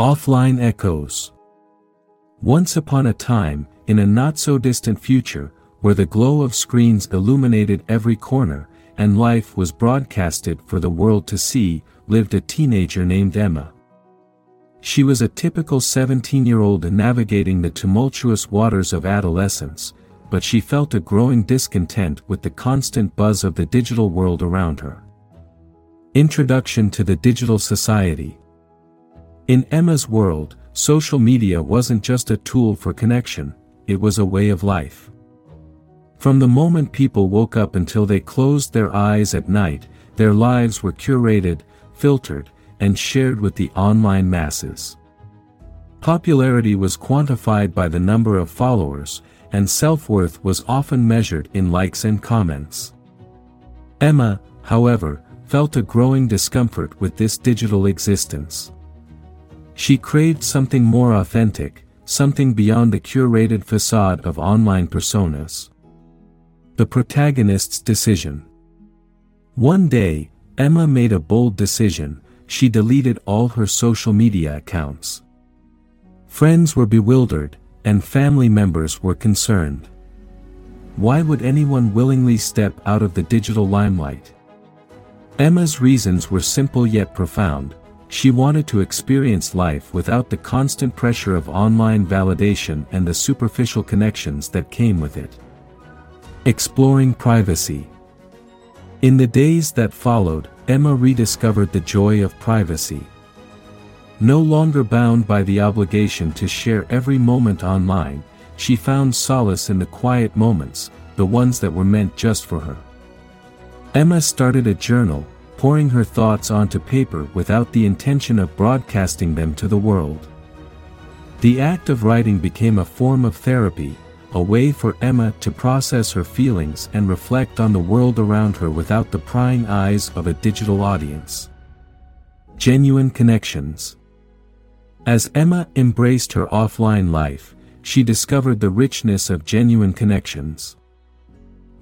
Offline Echoes Once upon a time, in a not-so-distant future, where the glow of screens illuminated every corner, and life was broadcasted for the world to see, lived a teenager named Emma. She was a typical 17-year-old navigating the tumultuous waters of adolescence, but she felt a growing discontent with the constant buzz of the digital world around her. Introduction to the Digital Society In Emma's world, social media wasn't just a tool for connection, it was a way of life. From the moment people woke up until they closed their eyes at night, their lives were curated, filtered, and shared with the online masses. Popularity was quantified by the number of followers, and self-worth was often measured in likes and comments. Emma, however, felt a growing discomfort with this digital existence. She craved something more authentic, something beyond the curated facade of online personas. The protagonist's decision. One day, Emma made a bold decision, she deleted all her social media accounts. Friends were bewildered, and family members were concerned. Why would anyone willingly step out of the digital limelight? Emma's reasons were simple yet profound, she wanted to experience life without the constant pressure of online validation and the superficial connections that came with it. Exploring privacy. In the days that followed, Emma rediscovered the joy of privacy. No longer bound by the obligation to share every moment online, she found solace in the quiet moments, the ones that were meant just for her. Emma started a journal, pouring her thoughts onto paper without the intention of broadcasting them to the world. The act of writing became a form of therapy, a way for Emma to process her feelings and reflect on the world around her without the prying eyes of a digital audience. Genuine Connections As Emma embraced her offline life, she discovered the richness of genuine connections.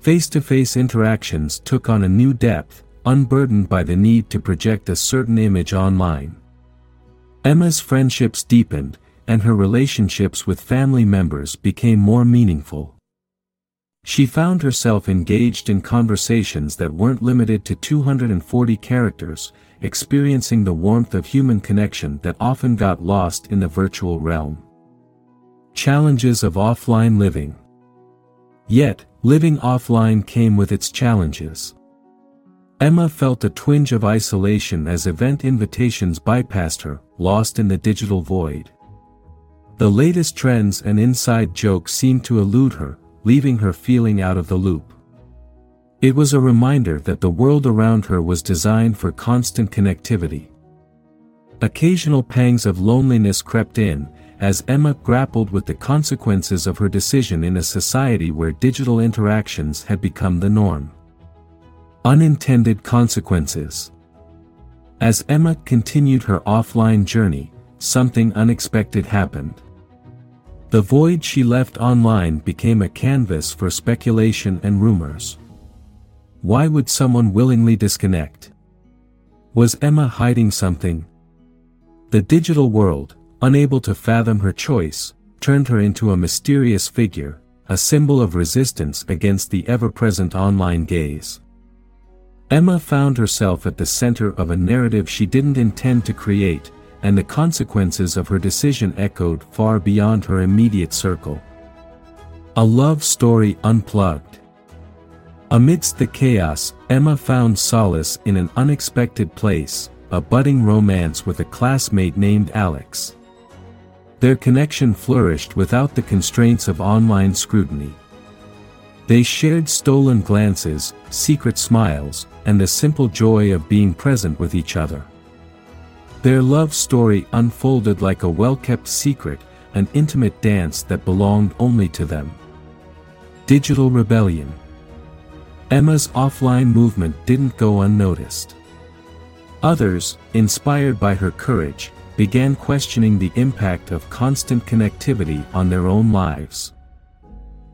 Face-to-face interactions took on a new depth, unburdened by the need to project a certain image online. Emma's friendships deepened, and her relationships with family members became more meaningful. She found herself engaged in conversations that weren't limited to 240 characters, experiencing the warmth of human connection that often got lost in the virtual realm. Challenges of offline living. Yet, living offline came with its challenges. Emma felt a twinge of isolation as event invitations bypassed her, lost in the digital void. The latest trends and inside jokes seemed to elude her, leaving her feeling out of the loop. It was a reminder that the world around her was designed for constant connectivity. Occasional pangs of loneliness crept in, as Emma grappled with the consequences of her decision in a society where digital interactions had become the norm. Unintended consequences. As Emma continued her offline journey, something unexpected happened. The void she left online became a canvas for speculation and rumors. Why would someone willingly disconnect? Was Emma hiding something? The digital world, unable to fathom her choice, turned her into a mysterious figure, a symbol of resistance against the ever-present online gaze. Emma found herself at the center of a narrative she didn't intend to create, and the consequences of her decision echoed far beyond her immediate circle. A love story unplugged. Amidst the chaos, Emma found solace in an unexpected place, a budding romance with a classmate named Alex. Their connection flourished without the constraints of online scrutiny. They shared stolen glances, secret smiles, and the simple joy of being present with each other. Their love story unfolded like a well-kept secret, an intimate dance that belonged only to them. Digital Rebellion Emma's offline movement didn't go unnoticed. Others, inspired by her courage, began questioning the impact of constant connectivity on their own lives.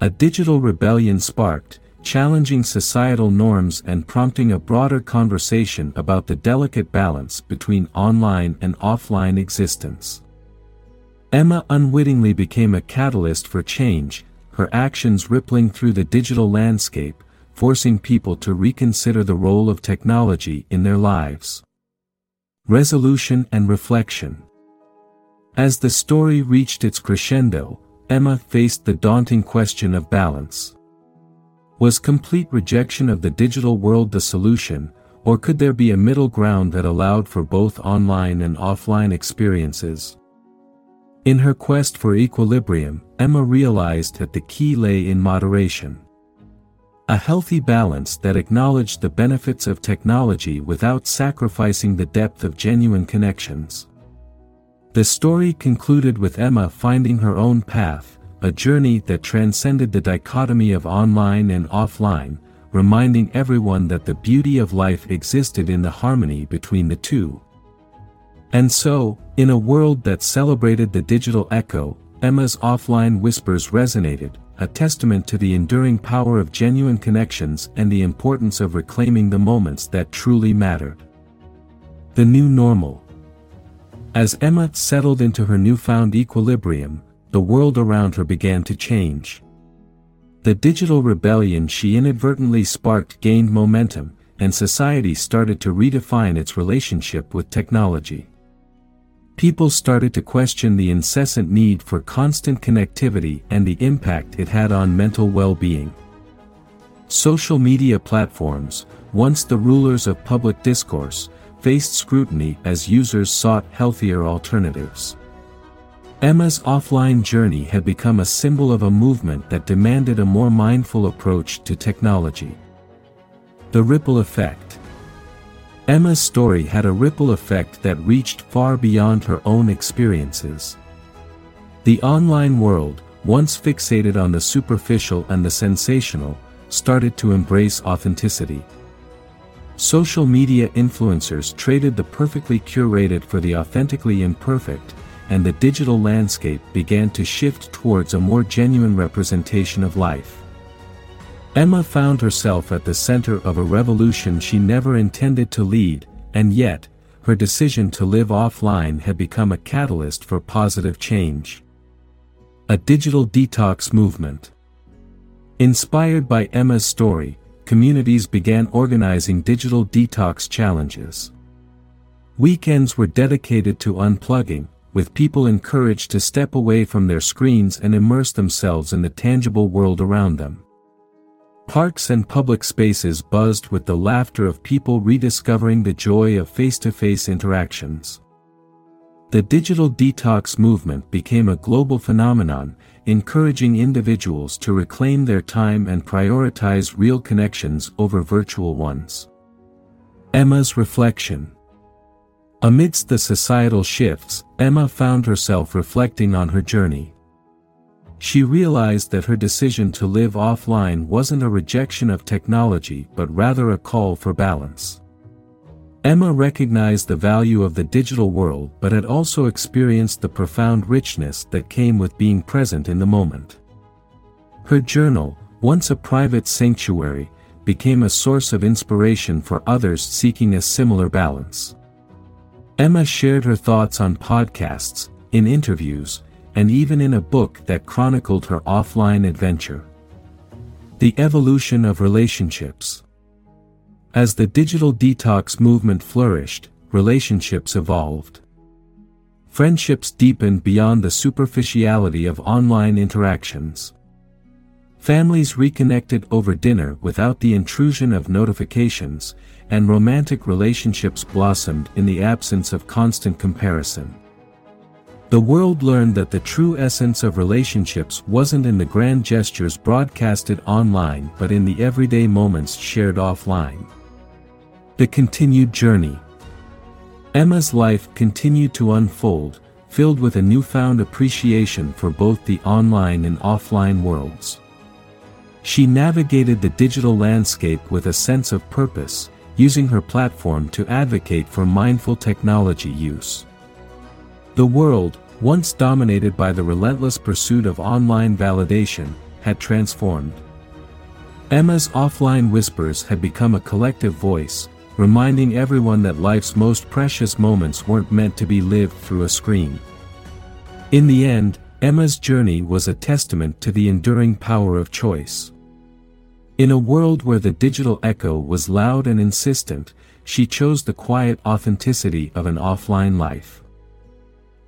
A digital rebellion sparked, challenging societal norms and prompting a broader conversation about the delicate balance between online and offline existence. Emma unwittingly became a catalyst for change, her actions rippling through the digital landscape, forcing people to reconsider the role of technology in their lives. Resolution and Reflection As the story reached its crescendo, Emma faced the daunting question of balance. Was complete rejection of the digital world the solution, or could there be a middle ground that allowed for both online and offline experiences? In her quest for equilibrium, Emma realized that the key lay in moderation. A healthy balance that acknowledged the benefits of technology without sacrificing the depth of genuine connections. The story concluded with Emma finding her own path, a journey that transcended the dichotomy of online and offline, reminding everyone that the beauty of life existed in the harmony between the two. And so, in a world that celebrated the digital echo, Emma's offline whispers resonated, a testament to the enduring power of genuine connections and the importance of reclaiming the moments that truly mattered. The new normal. As Emma settled into her newfound equilibrium, the world around her began to change. The digital rebellion she inadvertently sparked gained momentum, and society started to redefine its relationship with technology people started to question the incessant need for constant connectivity and the impact it had on mental well-being. Social media platforms, once the rulers of public discourse, faced scrutiny as users sought healthier alternatives. Emma's offline journey had become a symbol of a movement that demanded a more mindful approach to technology. The ripple effect Emma's story had a ripple effect that reached far beyond her own experiences. The online world, once fixated on the superficial and the sensational, started to embrace authenticity. Social media influencers traded the perfectly curated for the authentically imperfect, and the digital landscape began to shift towards a more genuine representation of life. Emma found herself at the center of a revolution she never intended to lead, and yet, her decision to live offline had become a catalyst for positive change. A digital detox movement. Inspired by Emma's story, communities began organizing digital detox challenges. Weekends were dedicated to unplugging, with people encouraged to step away from their screens and immerse themselves in the tangible world around them. Parks and public spaces buzzed with the laughter of people rediscovering the joy of face-to-face interactions. The digital detox movement became a global phenomenon, encouraging individuals to reclaim their time and prioritize real connections over virtual ones. Emma's reflection Amidst the societal shifts, Emma found herself reflecting on her journey. She realized that her decision to live offline wasn't a rejection of technology but rather a call for balance. Emma recognized the value of the digital world but had also experienced the profound richness that came with being present in the moment. Her journal, once a private sanctuary, became a source of inspiration for others seeking a similar balance. Emma shared her thoughts on podcasts, in interviews, and even in a book that chronicled her offline adventure. The Evolution of Relationships As the digital detox movement flourished, relationships evolved. Friendships deepened beyond the superficiality of online interactions. Families reconnected over dinner without the intrusion of notifications, and romantic relationships blossomed in the absence of constant comparison. The world learned that the true essence of relationships wasn't in the grand gestures broadcasted online but in the everyday moments shared offline. The continued journey. Emma's life continued to unfold, filled with a newfound appreciation for both the online and offline worlds. She navigated the digital landscape with a sense of purpose, using her platform to advocate for mindful technology use. The world, once dominated by the relentless pursuit of online validation, had transformed. Emma's offline whispers had become a collective voice, reminding everyone that life's most precious moments weren't meant to be lived through a screen. In the end, Emma's journey was a testament to the enduring power of choice. In a world where the digital echo was loud and insistent, she chose the quiet authenticity of an offline life.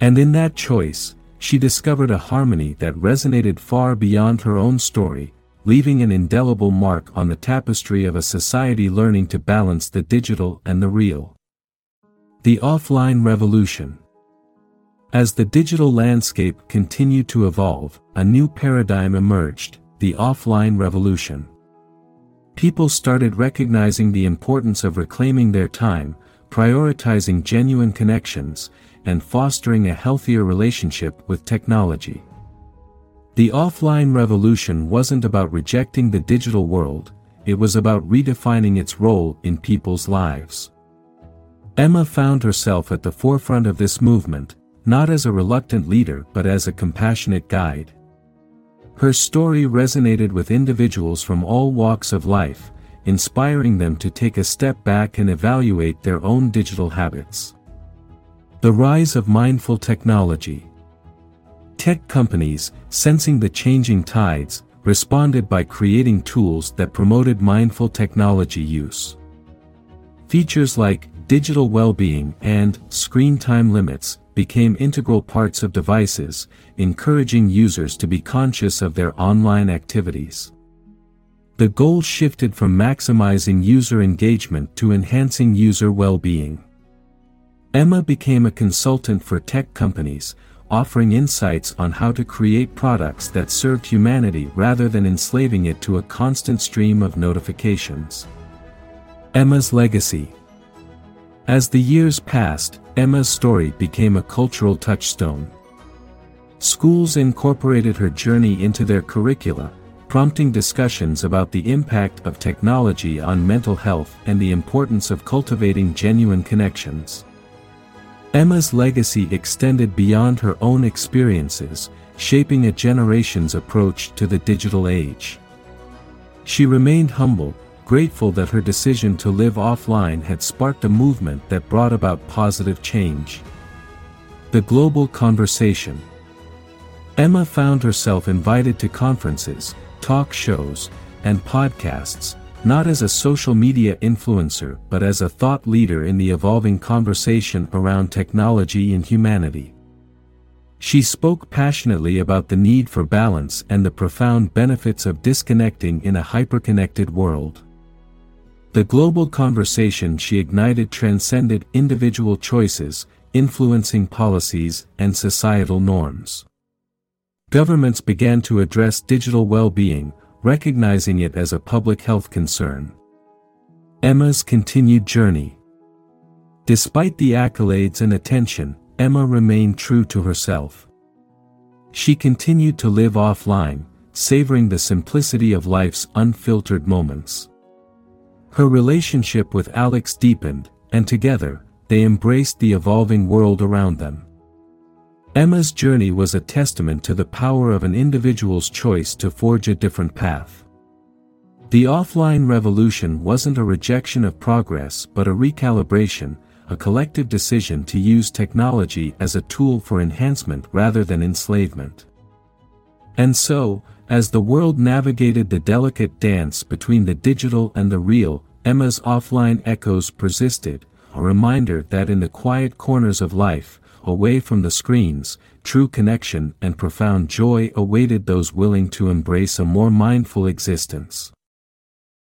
And in that choice, she discovered a harmony that resonated far beyond her own story, leaving an indelible mark on the tapestry of a society learning to balance the digital and the real. The Offline Revolution As the digital landscape continued to evolve, a new paradigm emerged, the offline revolution. People started recognizing the importance of reclaiming their time, prioritizing genuine connections, and fostering a healthier relationship with technology. The offline revolution wasn't about rejecting the digital world, it was about redefining its role in people's lives. Emma found herself at the forefront of this movement, not as a reluctant leader but as a compassionate guide. Her story resonated with individuals from all walks of life, inspiring them to take a step back and evaluate their own digital habits. The rise of mindful technology. Tech companies, sensing the changing tides, responded by creating tools that promoted mindful technology use. Features like digital well-being and screen time limits became integral parts of devices, encouraging users to be conscious of their online activities. The goal shifted from maximizing user engagement to enhancing user well-being. Emma became a consultant for tech companies, offering insights on how to create products that served humanity rather than enslaving it to a constant stream of notifications. Emma's Legacy As the years passed, Emma's story became a cultural touchstone. Schools incorporated her journey into their curricula, prompting discussions about the impact of technology on mental health and the importance of cultivating genuine connections. Emma's legacy extended beyond her own experiences, shaping a generation's approach to the digital age. She remained humble, grateful that her decision to live offline had sparked a movement that brought about positive change. The Global Conversation Emma found herself invited to conferences, talk shows, and podcasts, not as a social media influencer but as a thought leader in the evolving conversation around technology and humanity. She spoke passionately about the need for balance and the profound benefits of disconnecting in a hyperconnected world. The global conversation she ignited transcended individual choices, influencing policies and societal norms. Governments began to address digital well-being, recognizing it as a public health concern. Emma's continued journey. Despite the accolades and attention, Emma remained true to herself. She continued to live offline, savoring the simplicity of life's unfiltered moments. Her relationship with Alex deepened, and together, they embraced the evolving world around them. Emma's journey was a testament to the power of an individual's choice to forge a different path. The offline revolution wasn't a rejection of progress but a recalibration, a collective decision to use technology as a tool for enhancement rather than enslavement. And so, as the world navigated the delicate dance between the digital and the real, Emma's offline echoes persisted, a reminder that in the quiet corners of life, away from the screens, true connection and profound joy awaited those willing to embrace a more mindful existence.